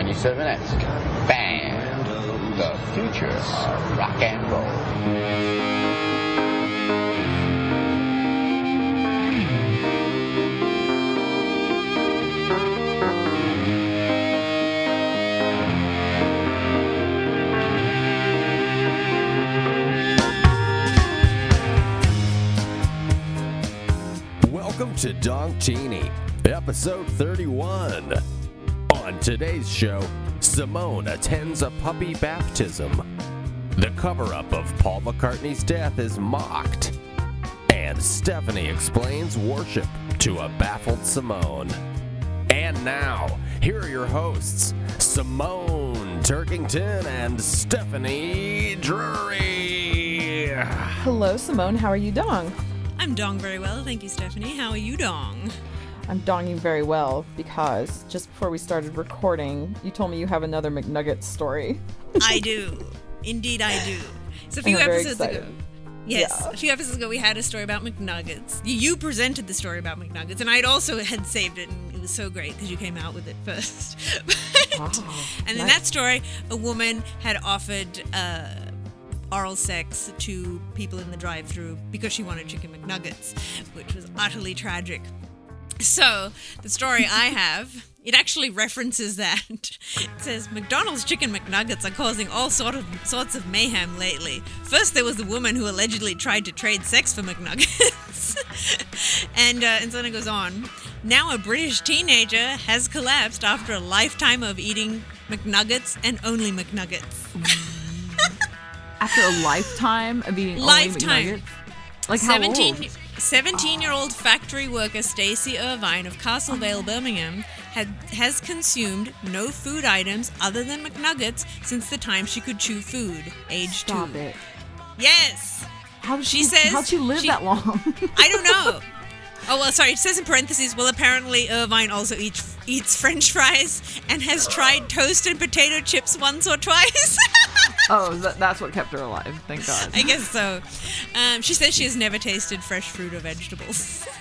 97X. Band, the future of rock and roll. Welcome to Donk Teeny, episode 31. On today's show, Simone attends a puppy baptism. The cover up of Paul McCartney's death is mocked. And Stephanie explains worship to a baffled Simone. And now, here are your hosts, Simone Turkington and Stephanie Drury. Hello, Simone. How are you, Dong? I'm dong very well, thank you, Stephanie. How are you dong? I'm donging very well because just before we started recording, you told me you have another McNugget story. I do. Indeed, I do. It's a few episodes ago. Yes, Yeah. a few episodes ago we had a story about McNuggets. You presented the story about McNuggets, and I'd also had saved it, and it was so great because you came out with it first. But- Wow, and in that story, a woman had offered uh, oral sex to people in the drive-through because she wanted chicken McNuggets, which was utterly tragic. So, the story I have, it actually references that. It says McDonald's chicken McNuggets are causing all sort of sorts of mayhem lately. First, there was the woman who allegedly tried to trade sex for McNuggets, and uh, and so it goes on. Now, a British teenager has collapsed after a lifetime of eating McNuggets and only McNuggets. After a lifetime of eating Lifetime. only McNuggets? Like how 17, old? 17 year old factory worker Stacey Irvine of Castle Vale, Birmingham, had, has consumed no food items other than McNuggets since the time she could chew food, age Stop two. it. Yes! How did She she, says How'd she live she- that long? I don't know. Oh, well, sorry, it says in parentheses, well, apparently Irvine also eats, eats french fries and has tried toast and potato chips once or twice. oh, that, that's what kept her alive. Thank God. I guess so. Um, she says she has never tasted fresh fruit or vegetables.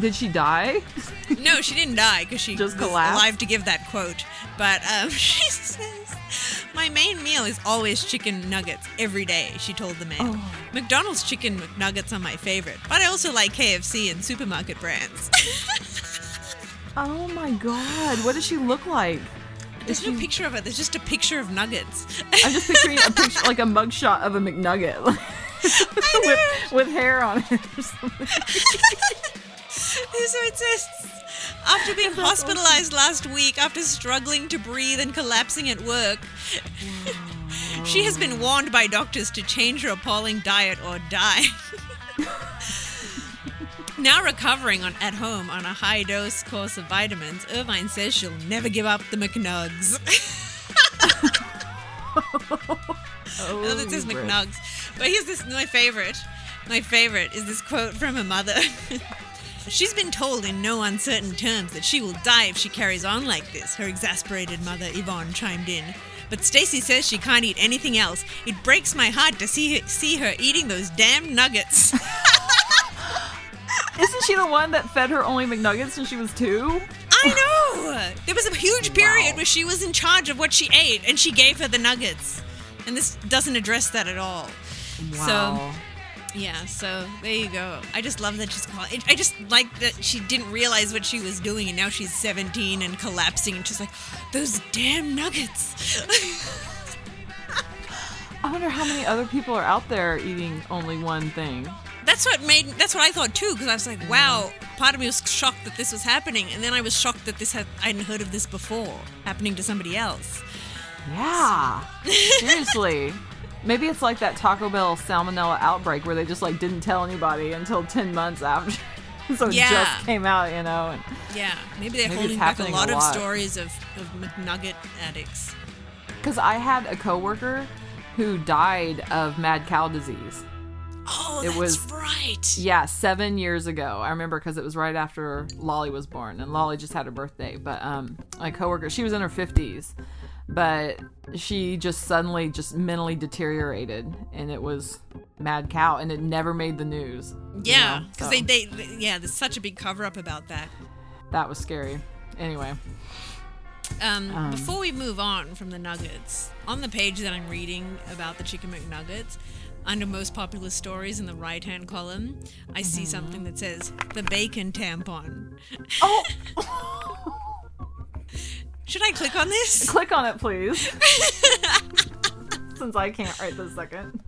Did she die? No, she didn't die because she Just was collapsed? alive to give that quote. But um, she says, "My main meal is always chicken nuggets every day." She told the mail. Oh. McDonald's chicken McNuggets are my favorite, but I also like KFC and supermarket brands. Oh my God. What does she look like? There's no picture of it. There's just a picture of nuggets. I'm just picturing a picture, like a mugshot of a McNugget. with, with hair on it. or something. so it says. After being hospitalized last week after struggling to breathe and collapsing at work, she has been warned by doctors to change her appalling diet or die. now recovering on, at home on a high dose course of vitamins, Irvine says she'll never give up the McNugs. Oh, this is. McNugs. But here's this my favorite. My favorite is this quote from her mother. She's been told in no uncertain terms that she will die if she carries on like this, her exasperated mother Yvonne chimed in. But Stacey says she can't eat anything else. It breaks my heart to see her, see her eating those damn nuggets. Isn't she the one that fed her only McNuggets when she was two? I know! There was a huge period Wow. where she was in charge of what she ate and she gave her the nuggets. And this doesn't address that at all. Wow. Yeah, so there you go. I just love that she's called. I just like that she didn't realize what she was doing, and now she's 17 and collapsing, and she's like, "Those damn nuggets." I wonder how many other people are out there eating only one thing. that's what made. That's what I thought too, because I was like, "Wow." Part of me was shocked that this was happening, and then I was shocked that this had. I hadn't heard of this before happening to somebody else. Yeah. Seriously. Maybe it's like that Taco Bell salmonella outbreak where they just like didn't tell anybody until 10 months after. so it just came out, you know. And Yeah, maybe they're Maybe holding back a happening a lot, of stories of, of McNugget addicts. Because I had a coworker who died of mad cow disease. Oh, It that's was- right. Yeah, seven years ago. I remember because it was right after Lolly was born, and Lolly just had her birthday. But um, my coworker, she was in her fifties, but she just suddenly just mentally deteriorated, and it was mad cow, and it never made the news. you Yeah, know, because so they, they, yeah, there's such a big cover up about that. that was scary. Anyway, Um, before we move on from the nuggets, on the page that I'm reading about the chicken McNuggets, under most popular stories in the right hand column, I see something that says the bacon tampon. Oh, Should I click on this? click on it, please. Since I can't right this second.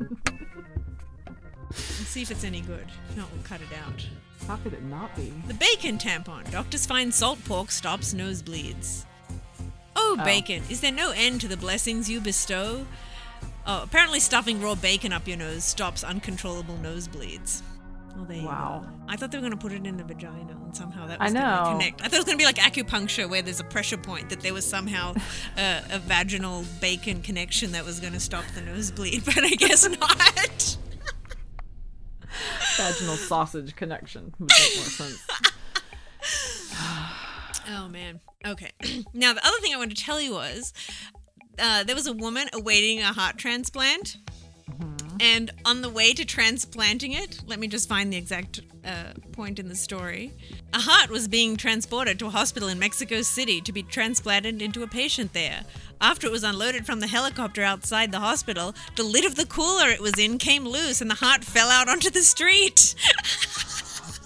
Let's see if it's any good. If not, we'll cut it out. How could it not be? The bacon tampon. Doctors find salt pork stops nosebleeds. Oh, oh. bacon. Is there no end to the blessings you bestow? Oh, apparently stuffing raw bacon up your nose stops uncontrollable nosebleeds. Well, there Wow. I thought they were going to put it in the vagina and somehow that I was going to know. connect. I thought it was going to be like acupuncture where there's a pressure point, that there was somehow uh, a vaginal bacon connection that was going to stop the nosebleed, but I guess not. Vaginal sausage connection would make more sense. Oh man. Okay. now the other thing I wanted to tell you was uh, there was a woman awaiting a heart transplant, and on the way to transplanting it, let me just find the exact uh, point in the story. A heart was being transported to a hospital in Mexico City to be transplanted into a patient there. After it was unloaded from the helicopter outside the hospital, the lid of the cooler it was in came loose and the heart fell out onto the street.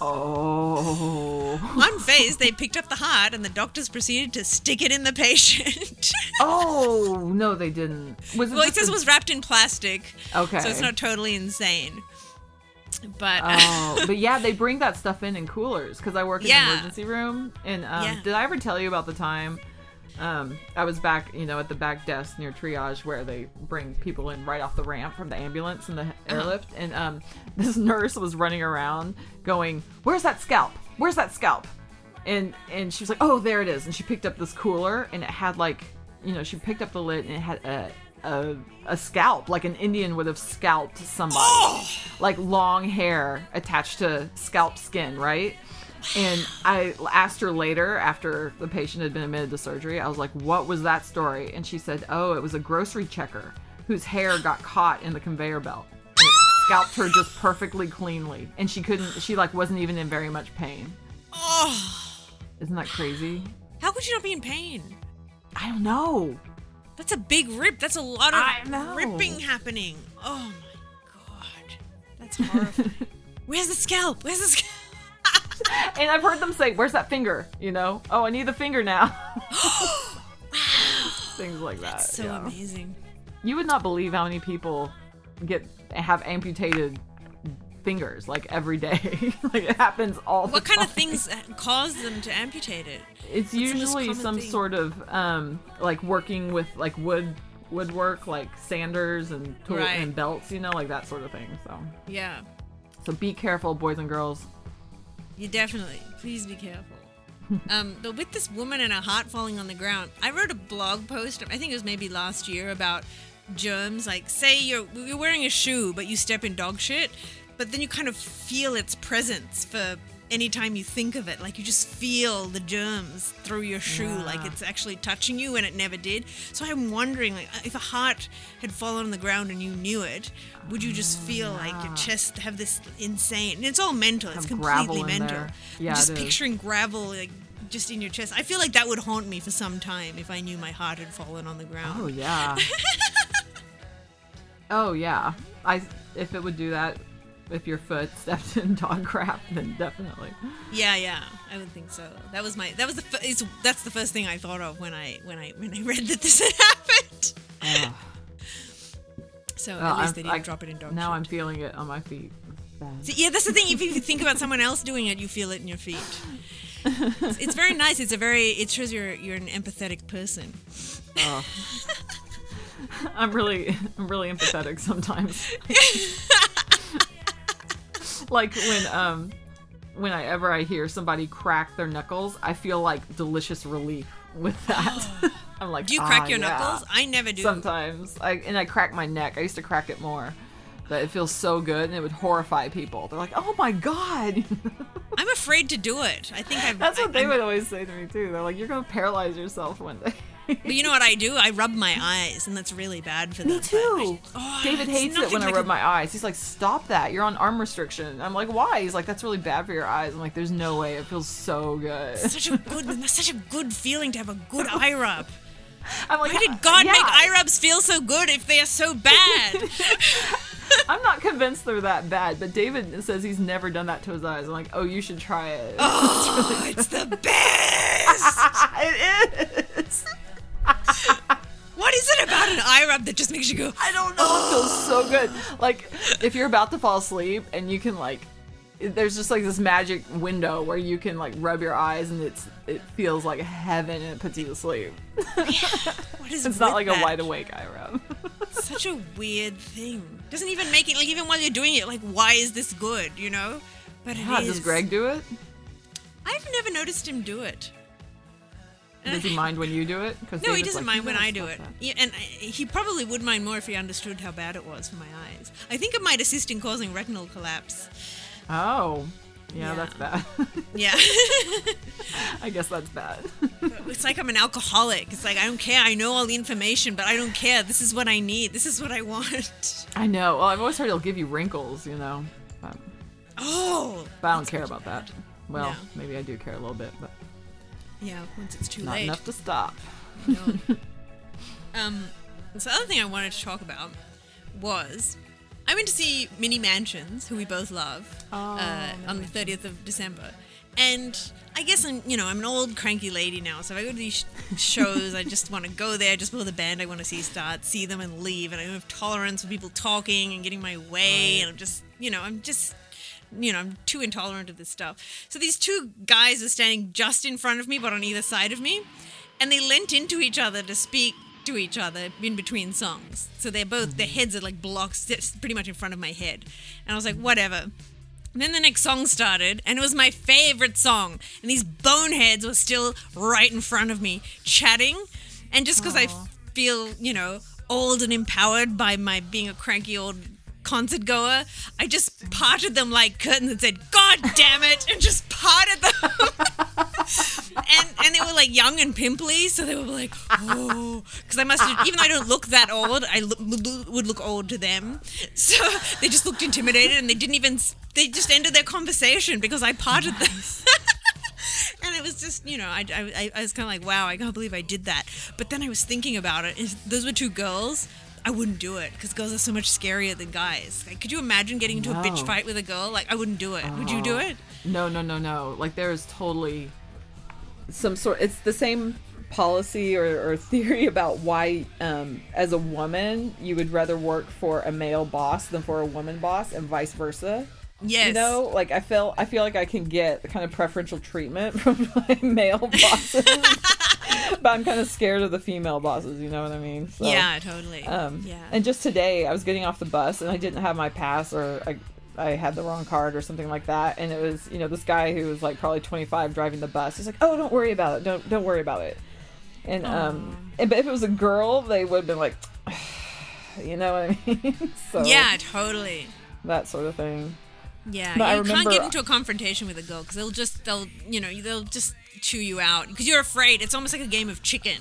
Oh. Unfazed, they picked up the heart and the doctors proceeded to stick it in the patient. Oh no, they didn't. Was it well, it says a- it was wrapped in plastic. Okay. So it's not totally insane. But Oh, but yeah, they bring that stuff in in coolers because I work in Yeah. the emergency room. And um, Yeah. did I ever tell you about the time um, I was back, you know, at the back desk near triage where they bring people in right off the ramp from the ambulance and the airlift, and um, this nurse was running around going, "Where's that scalp? Where's that scalp?" And and she was like, "Oh, there it is." And she picked up this cooler, and it had like, you know, she picked up the lid, and it had a a, a scalp, like an Indian would have scalped somebody, like long hair attached to scalp skin, right? And I asked her later, after the patient had been admitted to surgery, I was like, "What was that story?" And she said, "Oh, it was a grocery checker whose hair got caught in the conveyor belt." And it scalped her just perfectly cleanly, and she couldn't. She like wasn't even in very much pain. oh, Isn't that crazy? how could you not be in pain? I don't know. That's a big rip. That's a lot of ripping happening. Oh my god. That's horrifying. Where's the scalp? Where's the scalp? And I've heard them say, "Where's that finger?" You know, "Oh, I need the finger now." Things like that. That's So yeah. amazing. You would not believe how many people get have amputated fingers like every day. like it happens all the time. What kind of things cause them to amputate it? It's most usually some thing? sort of um like working with like wood woodwork like sanders and tools Right. and belts, you know, like that sort of thing. So Yeah. so be careful, boys and girls. You definitely. Please be careful. um, but with this woman and a heart falling on the ground, I wrote a blog post. I think it was maybe last year about germs. Like, say you're you're wearing a shoe, but you step in dog shit, but then you kind of feel its presence for any time you think of it. Like you just feel the germs through your shoe, like it's actually touching you, and it never did. So I'm wondering, like, if a heart had fallen on the ground and you knew it, would you just mm, feel like your chest have this insane? And it's all mental. It's Have completely mental. there. I'm Yeah, just picturing gravel like just in your chest. I feel like that would haunt me for some time if I knew my heart had fallen on the ground. Oh yeah. oh yeah. I if it would do that if your foot stepped in dog crap, then definitely. Yeah, yeah, I would think so. That was my that was the f- it's, that's the first thing I thought of when I when I when I read that this had happened. Ugh. So Well, at least I'm- they didn't I- drop it in dog crap. Now shit. I'm feeling it on my feet. So, yeah, that's the thing. If you think about someone else doing it, you feel it in your feet. It's, it's very nice. It's a very. It shows you're you're an empathetic person. Oh. I'm really I'm really empathetic sometimes. like when um whenever I hear somebody crack their knuckles, I feel like delicious relief with that. I'm like, Do you crack "Ah, your yeah." knuckles? I never do. Sometimes. I and I crack my neck. I used to crack it more. But it feels so good and it would horrify people. They're like, "Oh my god." I'm afraid to do it. I think I've. That's what I- they I'm- would always say to me too. They're like, "You're going to paralyze yourself one day." But you know what I do? I rub my eyes, and that's really bad for them. Me too. I- oh, David hates it when I like rub a- my eyes. He's like, "Stop that! You're on arm restriction." I'm like, "Why?" He's like, "That's really bad for your eyes." I'm like, "There's no way. It feels so good." Such a good, that's such a good feeling to have a good eye rub. I'm like, Why did God yeah. make eye rubs feel so good if they are so bad? I'm not convinced they're that bad, but David says he's never done that to his eyes. I'm like, "Oh, you should try it." oh, it's the best. it is. What is it about an eye rub that just makes you go? I don't know. It feels so good. Like if you're about to fall asleep and you can like, there's just like this magic window where you can like rub your eyes and it's it feels like heaven and it puts you to sleep. What is It's not like a wide awake eye rub. Such a weird thing. Doesn't even make it like even while you're doing it. Like, why is this good? You know? But is. does Greg do it? I've never noticed him do it. Does he mind when you do it? Cause No, he doesn't like, mind when I do it. Yeah, and I, he probably would mind more if he understood how bad it was for my eyes. I think it might assist in causing retinal collapse. Oh, yeah, Yeah. that's bad. Yeah. I guess that's bad. it's like I'm an alcoholic. It's like I don't care. I know all the information, but I don't care. This is what I need. This is what I want. I know. Well, I've always heard it'll give you wrinkles, you know. But, Oh. but I don't care about that. Well, No. maybe I do care a little bit, but Yeah, once it's too not late. enough to stop. No. um, so the other thing I wanted to talk about was I went to see Mini Mansions, who we both love, uh, on the 30th of December. And I guess I'm, you know, I'm an old cranky lady now. So if I go to these sh- shows, I just want to go there just before the band I want to see start, see them and leave. And I don't have tolerance for people talking and getting my way. And I'm just, you know, I'm just, you know, I'm too intolerant of this stuff. So these two guys are standing just in front of me, but on either side of me. And they leant into each other to speak to each other in between songs. So they're both, their mm-hmm. heads are like blocks, just pretty much in front of my head. And I was like, whatever. And then the next song started, and it was my favorite song. And these boneheads were still right in front of me, chatting. And just because I feel, you know, old and empowered by my being a cranky old concert goer, I just parted them like curtains and said, God damn it, and just parted them. and and they were like young and pimply, so they were like, oh, because I must have, even though I don't look that old, I look, would look old to them. So they just looked intimidated, and they didn't even, they just ended their conversation because I parted them. and it was just, you know, I, I, I was kind of like, wow, I can't believe I did that. But then I was thinking about it. Those were two girls. I wouldn't do it because girls are so much scarier than guys. Like, could you imagine getting into a bitch fight with a girl? Like, I wouldn't do it. Would you do Oh. it? No, no, no, no. Like there is totally some sort. It's the same policy or, or theory about why, um, as a woman, you would rather work for a male boss than for a woman boss, and vice versa. Yes. You know, like I feel, I feel like I can get the kind of preferential treatment from my male bosses, but I'm kind of scared of the female bosses. You know what I mean? So, yeah, totally. um, yeah. And just today, I was getting off the bus and I didn't have my pass or I, I had the wrong card or something like that. And it was, you know, this guy who was like probably 25 driving the bus. He's like, "Oh, don't worry about it. Don't don't worry about it." And um, and, but if it was a girl, they would have been like, you know what I mean? so yeah, totally. that sort of thing. Yeah, But I you remember- can't get into a confrontation with a girl because they'll just they'll you know they'll just chew you out because you're afraid. It's almost like a game of chicken.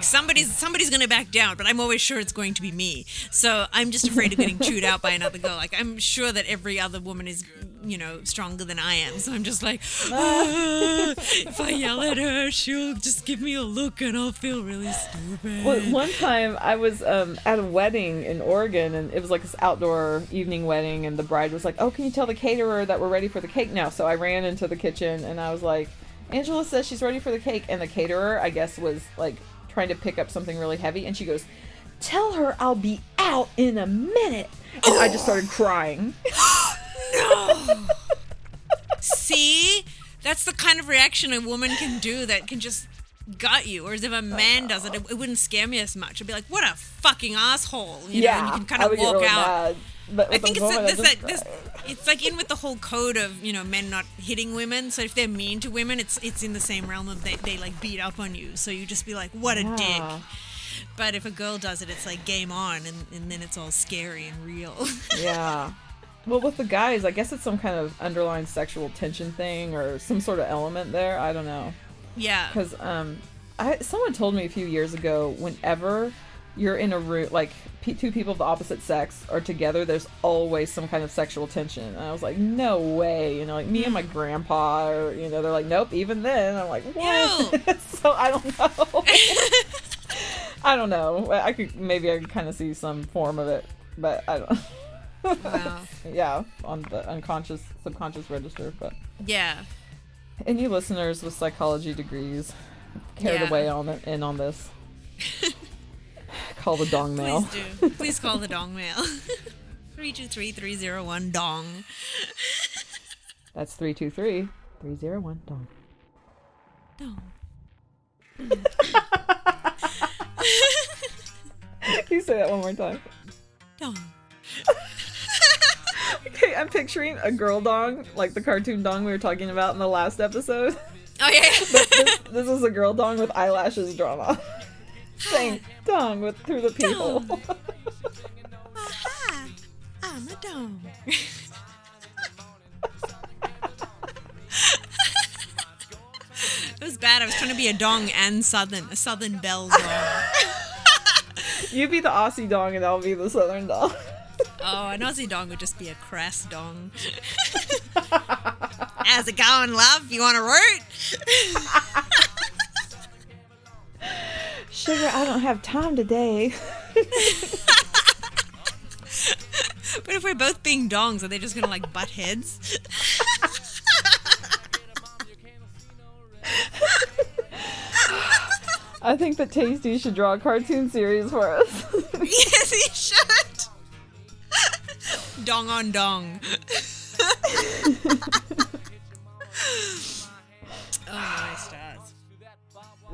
Somebody's somebody's gonna back down, but I'm always sure it's going to be me. So I'm just afraid of getting chewed out by another girl. Like I'm sure that every other woman is you know stronger than I am. So I'm just like, "Ah, if I yell at her, she'll just give me a look and I'll feel really stupid. Well, one time I was um, at a wedding in Oregon, and it was like this outdoor evening wedding, and the bride was like, "Oh, can you tell the caterer that we're ready for the cake now?" So I ran into the kitchen, and I was like, "Angela says she's ready for the cake," and the caterer, I guess, was like trying to pick up something really heavy, and she goes, "Tell her I'll be out in a minute," and I just started crying. no. See, that's the kind of reaction a woman can do that can just gut you. Whereas if a man does it, it, it wouldn't scare me as much. I'd be like, what a fucking asshole. You know, and you can kind of walk really out. mad. But I think it's this, like this. It's like in with the whole code of you know men not hitting women. So if they're mean to women, it's it's in the same realm of they, they like beat up on you. So you just be like, what a Yeah. dick. But if a girl does it, it's like game on, and, and then it's all scary and real. yeah. Well, with the guys, I guess it's some kind of underlying sexual tension thing or some sort of element there. I don't know. yeah. Because um, I, someone told me a few years ago whenever you're in a room like pe- two people of the opposite sex are together there's always some kind of sexual tension. And i was like no way you know like me and my grandpa or you know they're like nope even then. I'm like what? So i don't know. I don't know. I could maybe i could kind of see some form of it but i don't Wow. yeah on the unconscious subconscious register but Yeah. any listeners with psychology degrees carried Yeah. away on it in on this call the dong mail Please do. Please call the dong mail. 323-301 dong. that's 323 301 dong Dong. Can you say that one more time? Dong. Okay, I'm picturing a girl dong, like the cartoon dong we were talking about in the last episode. Oh yeah. this, this is a girl dong with eyelashes drawn on. Saying dong with through the people. Dong. Aha. I'm a dong. It was bad. I was trying to be a dong and southern, a southern belle dong. you be the Aussie dong and I'll be the Southern dong. Oh, an Aussie dong would just be a crass dong. How's it going, love? You want a root? Sugar, I don't have time today. But if we're both being dongs, are they just gonna like butt heads? I think that Tasty should draw a cartoon series for us. yes, he should. dong on dong. oh.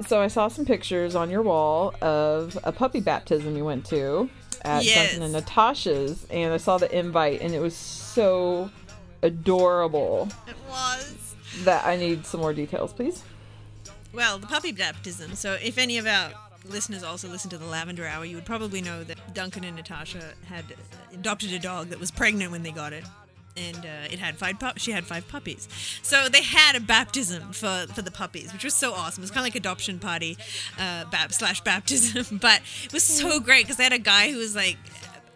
So I saw some pictures on your wall of a puppy baptism you went to at Yes. Duncan and Natasha's, and I saw the invite, and it was so adorable It was. that I need some more details, please. Well, the puppy baptism. So, if any of our listeners also listen to the Lavender Hour, you would probably know that Duncan and Natasha had adopted a dog that was pregnant when they got it. And uh, it had five pup. She had five puppies, so they had a baptism for, for the puppies, which was so awesome. It was kind of like adoption party, uh, bap slash baptism, but it was so great because they had a guy who was like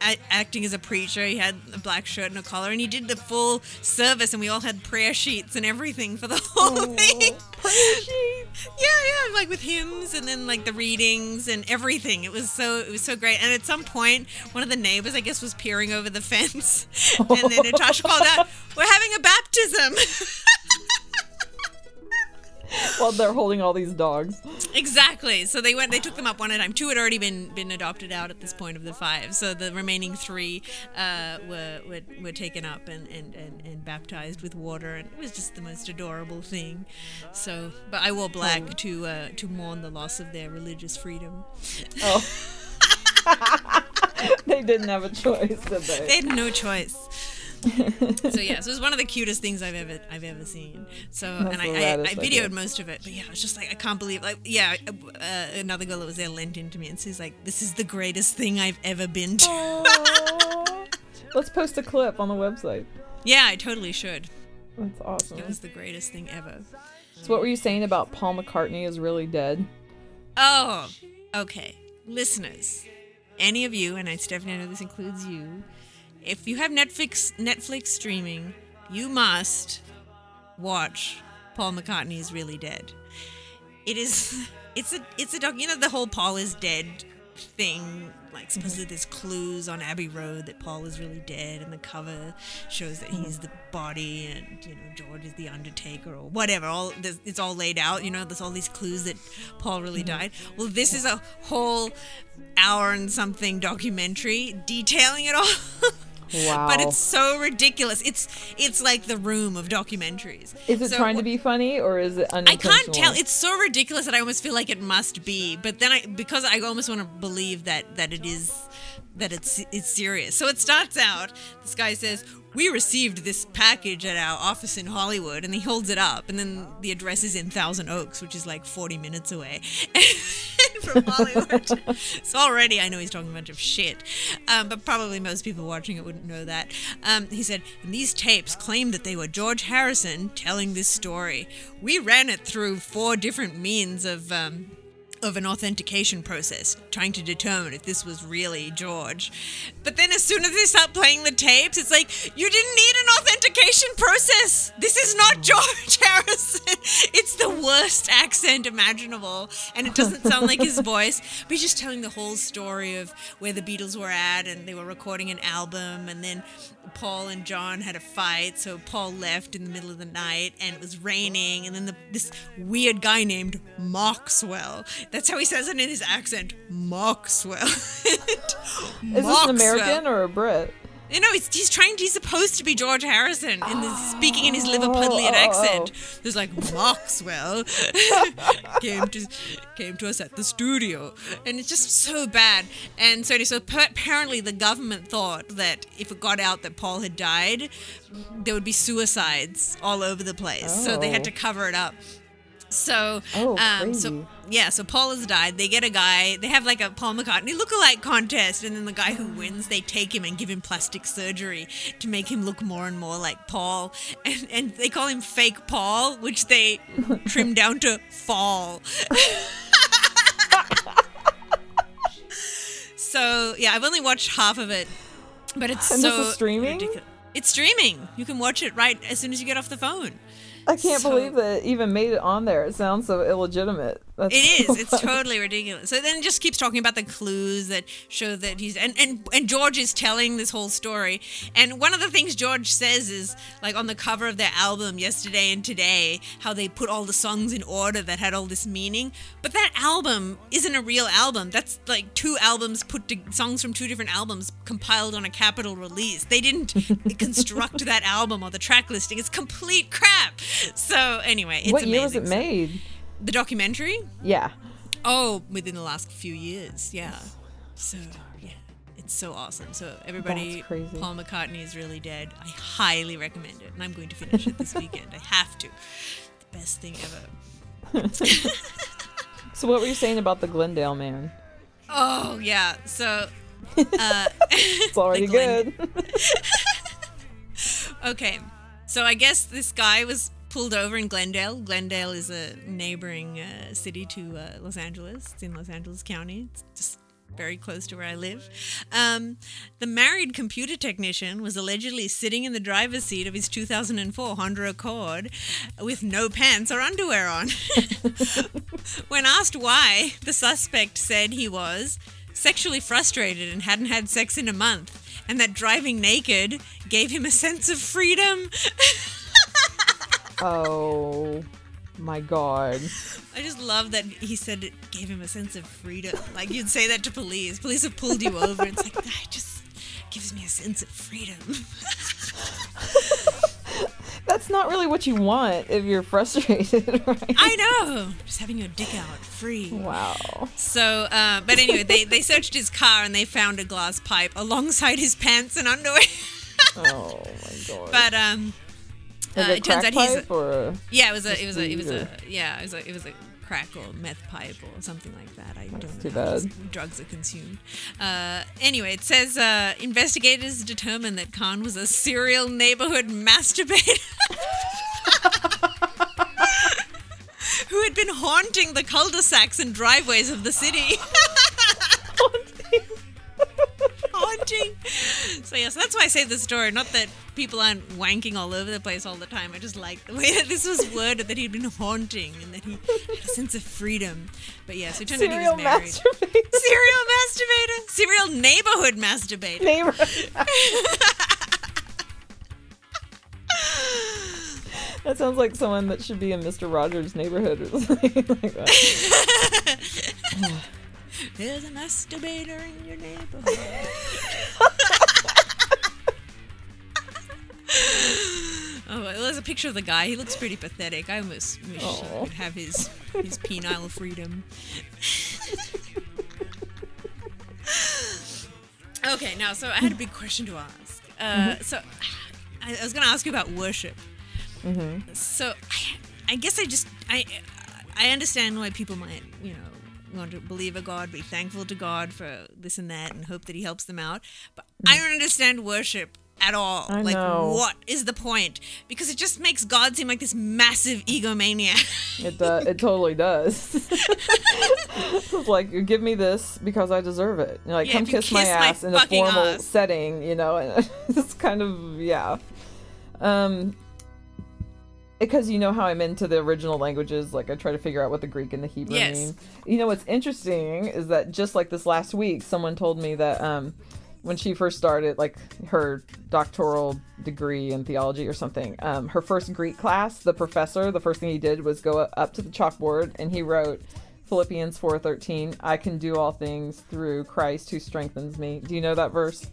a- acting as a preacher. He had a black shirt and a collar, and he did the full service, and we all had prayer sheets and everything for the whole thing. Yeah, yeah, like with hymns and then like the readings and everything. It was so it was so great. And at some point, one of the neighbors, I guess, was peering over the fence, and then Natasha called out, "We're having a baptism." While they're holding all these dogs. exactly. So they went. They took them up one at a time. Two had already been been adopted out at this point of the five. So the remaining three uh, were, were were taken up and, and, and, and baptized with water, and it was just the most adorable thing. So, but I wore black to uh, to mourn the loss of their religious freedom. Oh. they didn't have a choice, did they? They had no choice. so yeah, so it was one of the cutest things I've ever I've ever seen. So That's and I, I, I videoed idea. most of it, but yeah, I was just like I can't believe like yeah, uh, another girl that was there leant into me and she's like, "This is the greatest thing I've ever been to." Let's post a clip on the website. yeah, I totally should. That's awesome. It was the greatest thing ever. So what were you saying about Paul McCartney is really dead? Oh, okay, listeners, any of you, and I Stephanie, I know this includes you. If you have Netflix Netflix streaming, you must watch Paul McCartney is really dead. It is it's a it's a doc you know the whole Paul is dead thing like mm-hmm. supposedly there's clues on Abbey Road that Paul is really dead and the cover shows that he's mm-hmm. the body and you know George is the undertaker or whatever all it's all laid out you know there's all these clues that Paul really mm-hmm. died. Well this is a whole hour and something documentary detailing it all Wow. but it's so ridiculous it's it's like the room of documentaries is it So trying to be funny or is it I can't tell. It's so ridiculous that I almost feel like it must be. But then I, because I almost want to believe that that it is, that it's it's serious. So it starts out. This guy says, "We received this package at our office in Hollywood," and he holds it up, and then the address is in Thousand Oaks, which is like 40 minutes away from Hollywood. so already I know he's talking a bunch of shit. Um, but probably most people watching it wouldn't know that. Um, he said, these tapes claim that they were George Harrison telling this story. We ran it through four different means of. Um, of an authentication process, trying to determine if this was really George. But then, as soon as they start playing the tapes, it's like, you didn't need an authentication process. This is not George Harrison. It's the worst accent imaginable, and it doesn't sound like his voice. But he's just telling the whole story of where the Beatles were at, and they were recording an album, and then Paul and John had a fight, so Paul left in the middle of the night, and it was raining, and then the, this weird guy named Maxwell. That's how he says it in his accent, Maxwell. Is this an American or a Brit? You know, he's, he's trying. He's supposed to be George Harrison, and speaking in his oh, Liverpudlian oh, oh, accent. There's like Maxwell came to came to us at the studio, and it's just so bad. And so, so pa- apparently, the government thought that if it got out that Paul had died, there would be suicides all over the place. So they had Oh. to cover it up. So, Oh, um, so yeah, so Paul has died. They get a guy. They have like a Paul McCartney lookalike contest, and then the guy who wins, they take him and give him plastic surgery to make him look more and more like Paul. And and they call him Fake Paul, which they trim down to Fall. so yeah, I've only watched half of it, but it's And this so is streaming? ridiculous. It's streaming. You can watch it right as soon as you get off the phone. I can't So- believe that it even made it on there. It sounds so illegitimate. That's It so is. It's totally ridiculous. So then it just keeps talking about the clues that show that he's and, and and George is telling this whole story. And one of the things George says is like on the cover of their album yesterday and today, how they put all the songs in order that had all this meaning. But that album isn't a real album. That's like two albums put to songs from two different albums compiled on a Capitol release. They didn't construct that album or the track listing. It's complete crap. So anyway, it's What year was amazing. it made? The documentary? Yeah. Oh, within the last few years, yeah. So yeah, it's so awesome. So everybody. Paul McCartney is really dead. I highly recommend it, and I'm going to finish it this weekend. I have to. The best thing ever. So what were you saying about the Glendale man? Oh yeah. So uh, It's already good. okay, so I guess this guy was pulled over in Glendale. Glendale is a neighboring uh, city to uh, Los Angeles. It's in Los Angeles County. It's just very close to where I live. Um, the married computer technician was allegedly sitting in the driver's seat of his 2004 Honda Accord with no pants or underwear on. when asked why, the suspect said he was sexually frustrated and hadn't had sex in a month, and that driving naked gave him a sense of freedom. oh my god. I just love that he said it gave him a sense of freedom. Like you'd say that to police. Police have pulled you over. It's like that just gives me a sense of freedom. That's not really what you want if you're frustrated, right? I know. Just having your dick out, free. wow. So, uh, but anyway, they, they searched his car and they found a glass pipe alongside his pants and underwear. Oh my god. but um, uh, it it turns out he's a, yeah, it was a it was a it was a yeah, it was a it was a crack or meth pipe or something like that. I don't know how bad. drugs are consumed. Uh, anyway, it says uh, investigators determined that Khan was a serial neighborhood masturbator. Who had been haunting the cul-de-sacs and driveways of the city. haunting. So yes, that's why I say this story. Not that people aren't wanking all over the place all the time. I just like the way that this was worded that he'd been haunting and that he had a sense of freedom. But yes, it turned out he was married. masturbator? Serial masturbator. Serial neighborhood masturbator. Neighbor. That sounds like someone that should be in Mr. Rogers' neighborhood or something like that. There's a masturbator in your neighborhood. Oh, well, there's a picture of the guy. He looks pretty pathetic. I almost wish I Aw. could have his his penile freedom. okay, now so I had a big question to ask. Uh, mm-hmm. So I, I was going to ask you about worship. Mm-hmm. So I, I guess I just I I understand why people might you know want to believe a God, be thankful to God for this and that, and hope that He helps them out. But I mm-hmm. don't understand worship at all. I like, know. what is the point? Because it just makes God seem like this massive egomaniac. It uh, it totally does. like give me this because I deserve it. You're like Yeah, come kiss my kiss my ass in a formal ass. setting, you know, and it's kind of yeah. Um because you know how I'm into the original languages, like I try to figure out what the Greek and the Hebrew Yes. mean. You know what's interesting is that just like this last week, someone told me that um when she first started like her doctoral degree in theology or something um, her first greek class the professor the first thing he did was go up to the chalkboard and he wrote philippians 4.13 i can do all things through christ who strengthens me do you know that verse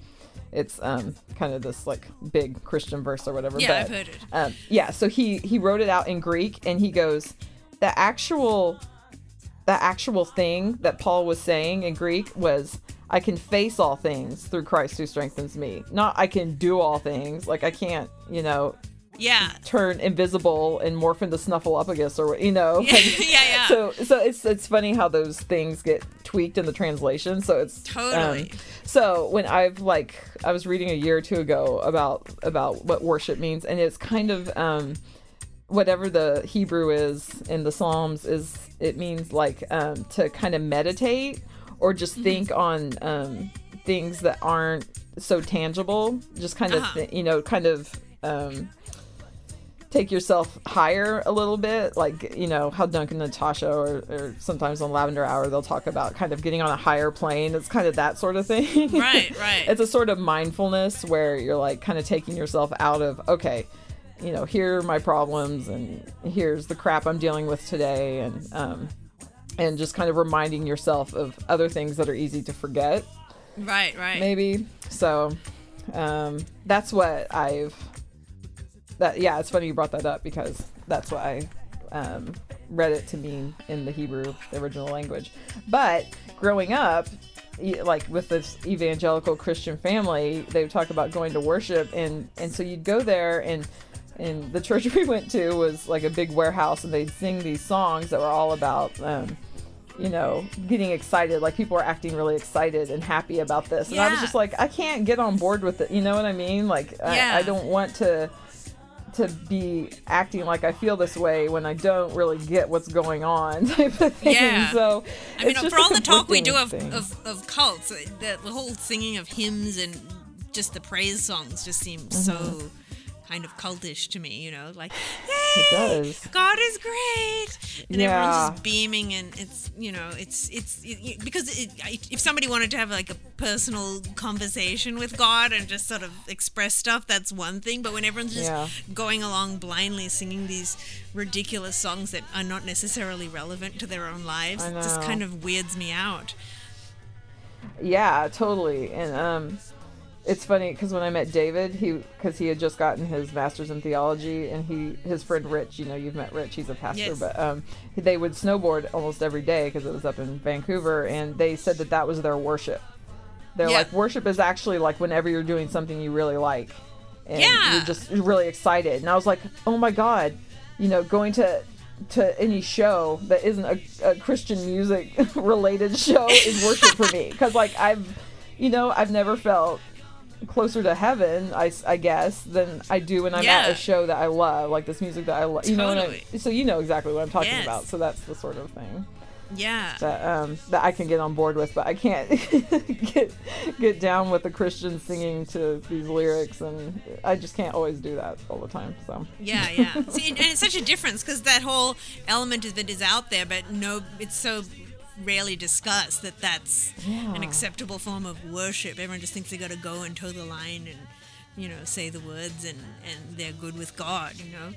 it's um, kind of this like big christian verse or whatever Yeah, but, I've heard it. um, yeah so he he wrote it out in greek and he goes the actual the actual thing that Paul was saying in Greek was I can face all things through Christ who strengthens me. Not I can do all things. Like I can't, you know, Yeah. turn invisible and morph into Snuffleupagus or what- you know. Yeah, yeah, yeah. So so it's it's funny how those things get tweaked in the translation. So it's Totally. um, so when I've like I was reading a year or two ago about about what worship means, and it's kind of um, whatever the Hebrew is in the Psalms is it means like um, to kind of meditate or just Mm-hmm. think on um, things that aren't so tangible. Just kind of Uh-huh. th- you know kind of. Um, take yourself higher a little bit like you know how duncan and natasha or, or sometimes on lavender hour they'll talk about kind of getting on a higher plane it's kind of that sort of thing Right, right. it's a sort of mindfulness where you're like kind of taking yourself out of okay you know here are my problems and here's the crap i'm dealing with today and um and just kind of reminding yourself of other things that are easy to forget. Right, right. maybe. So um that's what i've that yeah it's funny you brought that up because that's what i um read it to mean in the hebrew the original language. But growing up like with this evangelical christian family they would talk about going to worship and and so you'd go there and and the church we went to was like a big warehouse and they'd sing these songs that were all about um you know, getting excited. Like people are acting really excited and happy about this. And I was just like, I can't get on board with it. You know what I mean? Like, Yeah. I, I don't want to to be acting like I feel this way when I don't really get what's going on type of thing. Yeah. So I mean, for all the talk we do of, of, of cults, the, the whole singing of hymns and just the praise songs just seems Mm-hmm. so kind of cultish to me, you know? Like, It does. God is great! And Yeah. everyone's just beaming, and it's, you know, it's, it's, it, because it, if somebody wanted to have like a personal conversation with God and just sort of express stuff, that's one thing. But when everyone's just Yeah. going along blindly singing these ridiculous songs that are not necessarily relevant to their own lives, it just kind of weirds me out. Yeah, totally. And um, it's funny because when I met David, he because he had just gotten his master's in theology, and he his friend Rich, you know, you've met Rich, he's a pastor, Yes. but um, they would snowboard almost every day because it was up in Vancouver, and they said that that was their worship. They're Yeah. like worship is actually like whenever you're doing something you really like, and Yeah. you're just really excited. And I was like, oh my god, you know, going to to any show that isn't a, a Christian music related show is worship for me because like I've you know I've never felt closer to heaven I, I guess than I do when I'm at a show that I love like this music that I love you know what Totally. I, so you know exactly what I'm talking Yes. about so that's the sort of thing Yeah. that um that I can get on board with but I can't get get down with the Christians singing to these lyrics and I just can't always do that all the time so Yeah, yeah. See, and it's such a difference because that whole element of it is out there, but no, it's so rarely discussed that that's an acceptable form of worship. Everyone just thinks they got to go and toe the line and, you know, say the words and and they're good with God. You know.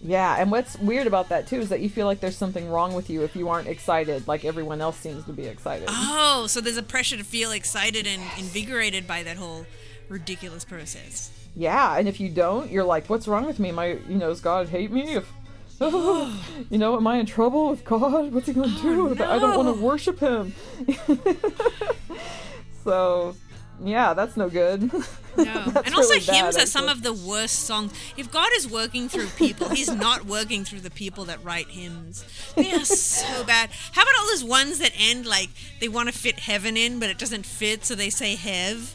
Yeah, and what's weird about that too is that you feel like there's something wrong with you if you aren't excited like everyone else seems to be excited. Oh, so there's a pressure to feel excited and invigorated by that whole ridiculous process. Yeah, and if you don't, you're like, what's wrong with me? My, you know, does God hate me? If you know, am I in trouble with God? What's he gonna do? Oh, if I don't want to worship him. so, yeah, that's no good. No. And also really bad, hymns are some of the worst songs. If God is working through people, he's not working through the people that write hymns. They are so bad. How about all those ones that end like they want to fit heaven in, but it doesn't fit, so they say hev?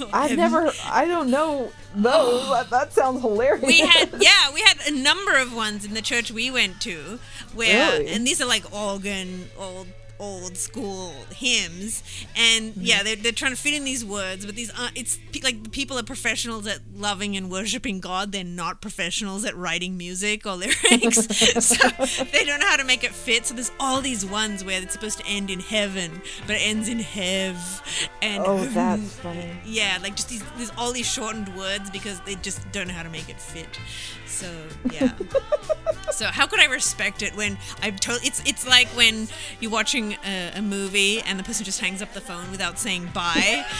I've never, I don't know those. that, that sounds hilarious. we had yeah we had a number of ones in the church we went to where Really? and these are like organ old old school hymns, and mm-hmm. yeah, they're, they're trying to fit in these words, but these are it's pe- like the people are professionals at loving and worshiping God. They're not professionals at writing music or lyrics, so they don't know how to make it fit. So there's all these ones where it's supposed to end in heaven, but it ends in hev, and Oh, that's funny. yeah, like just these, there's all these shortened words because they just don't know how to make it fit. So yeah. so how could I respect it when I'm totally? It's it's like when you're watching a, a movie and the person just hangs up the phone without saying bye.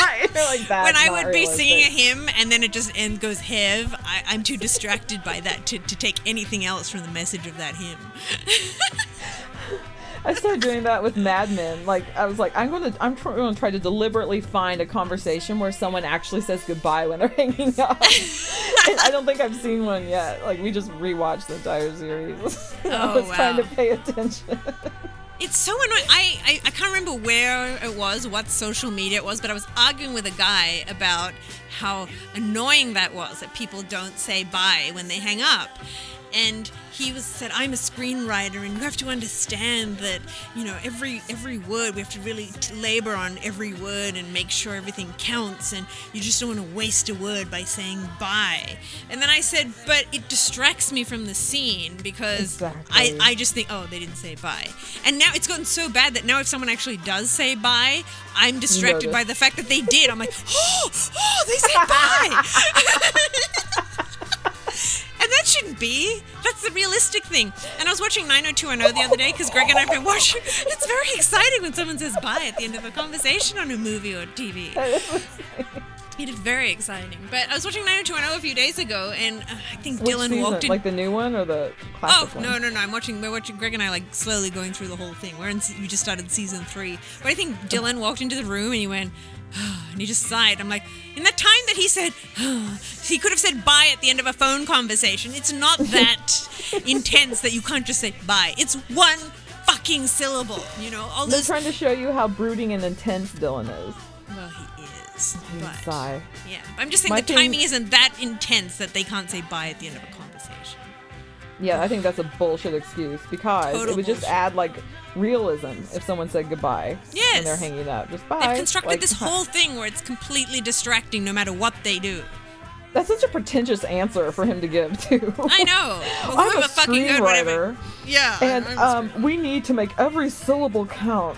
I feel like that. when I would be singing a hymn and then it just end goes hev, I, I'm too distracted by that to, to take anything else from the message of that hymn. I started doing that with Mad Men. Like I was like, I'm gonna, I'm tr- going to try to deliberately find a conversation where someone actually says goodbye when they're hanging up. and I don't think I've seen one yet. Like we just rewatched the entire series. I Oh, was trying to pay attention. It's so annoying. I, I, I can't remember where it was, what social media it was, but I was arguing with a guy about how annoying that was that people don't say bye when they hang up. And he was said, "I'm a screenwriter, and you have to understand that you know every every word we have to really t- labor on every word and make sure everything counts, and you just don't want to waste a word by saying bye." And then I said, "But it distracts me from the scene because I Exactly. I just think, oh, they didn't say bye. And now it's gotten so bad that now if someone actually does say bye, I'm distracted by the fact that they did. I'm like, oh, oh, they said bye. and that shouldn't be. That's the realistic thing. And I was watching 90210 the other day because Greg and I have been watching. It's very exciting when someone says bye at the end of a conversation on a movie or TV. It is very exciting. But I was watching 90210 a few days ago, and uh, I think Which Dylan season? walked in. Like the new one or the Oh classic one? no no no! I'm watching. We're watching. Greg and I like slowly going through the whole thing. We're in. We just started season three. But I think Dylan walked into the room and he went, and he just sighed. I'm like, in the time that he said, he could have said bye at the end of a phone conversation. It's not that intense that you can't just say bye. It's one fucking syllable. You know all They're those. trying to show you how brooding and intense Dylan is. well, he is. He But sigh. yeah, I'm just saying My the thing- timing isn't that intense that they can't say bye at the end of a conversation. Yeah, I think that's a bullshit excuse because Total it would just add like realism if someone said goodbye Yes. and they're hanging up. Just bye. They've constructed Like, this whole thing where it's completely distracting no matter what they do. That's such a pretentious answer for him to give too. I know. Well, I'm a whoever fucking heard whatever. Yeah. and um, we need to make every syllable count.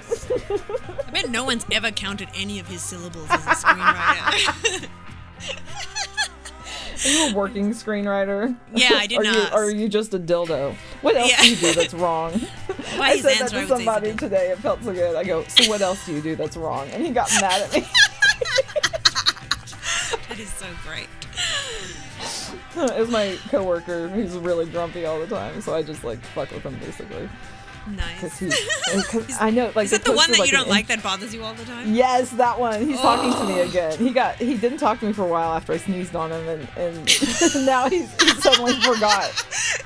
I bet no one's ever counted any of his syllables as a screenwriter. Are you a working screenwriter? Yeah, I did are You, not. are you just a dildo? What else Yeah. do you do that's wrong? By I said that to somebody today. It felt so good. I go, so what else do you do that's wrong? And he got mad at me. That is so great. it was my coworker who's really grumpy all the time, so I just like fuck with him basically. Nice. he, I know, like Is that the one that like, you don't like that bothers you all the time? Yes, that one. He's talking to me Oh. again. He got he didn't talk to me for a while after I sneezed on him, and, and now he's he suddenly forgot.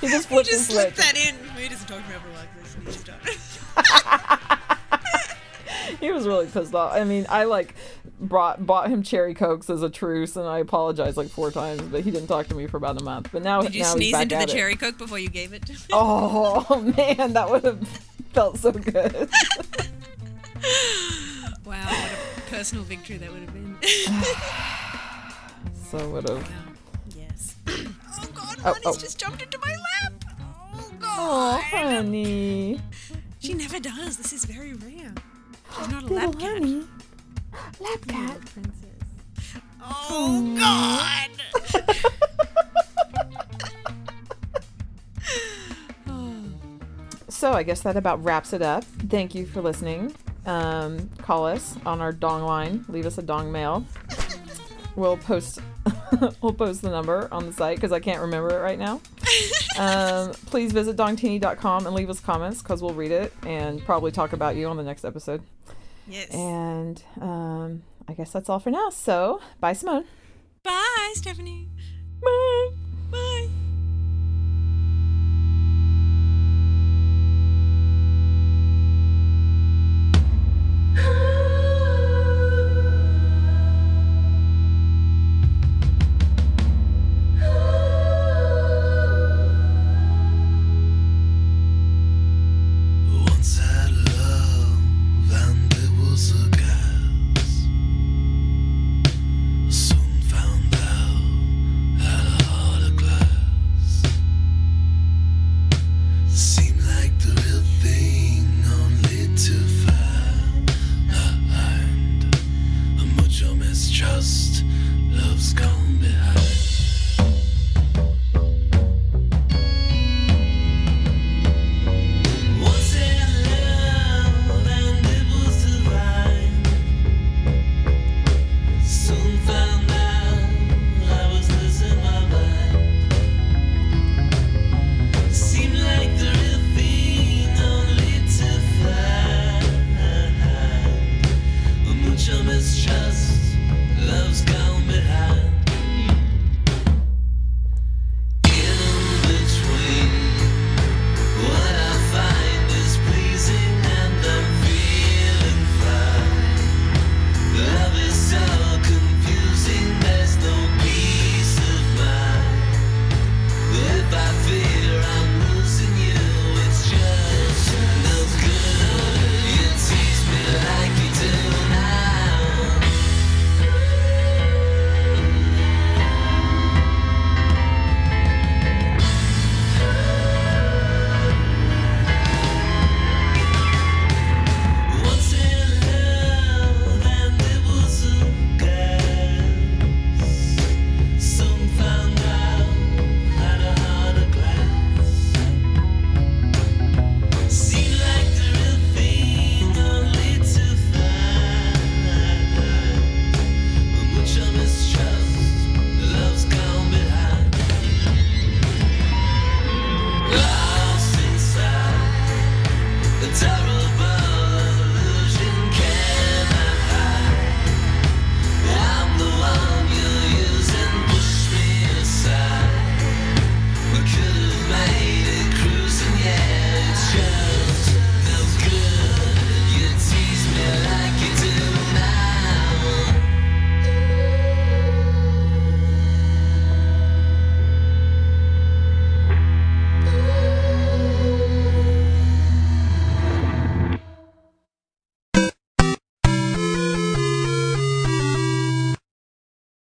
He just flipped just the slip switch. that in. He doesn't talk to me ever like this. and he's done. He was really pissed off. I mean, I like brought bought him cherry cokes as a truce, and I apologized like four times, but he didn't talk to me for about a month. But now. Did you now sneeze into the it. cherry coke before you gave it? To him? Oh man, that would have felt so good. wow, what a personal victory that would have been. so would have. yes. Oh god, Oh, Honey's oh. just jumped into my lap. Oh god. Oh, honey, She never does. This is very rare. She's not a little lap cat. honey, lap cat. princess. Oh god. So I guess that about wraps it up. Thank you for listening. Um, call us on our dong line. Leave us a dong mail. We'll post we'll post the number on the site because I can't remember it right now. Um, please visit dongteeny.com and leave us comments because we'll read it and probably talk about you on the next episode. Yes. And um, I guess that's all for now. So bye, Simone. Bye, Stephanie. Bye.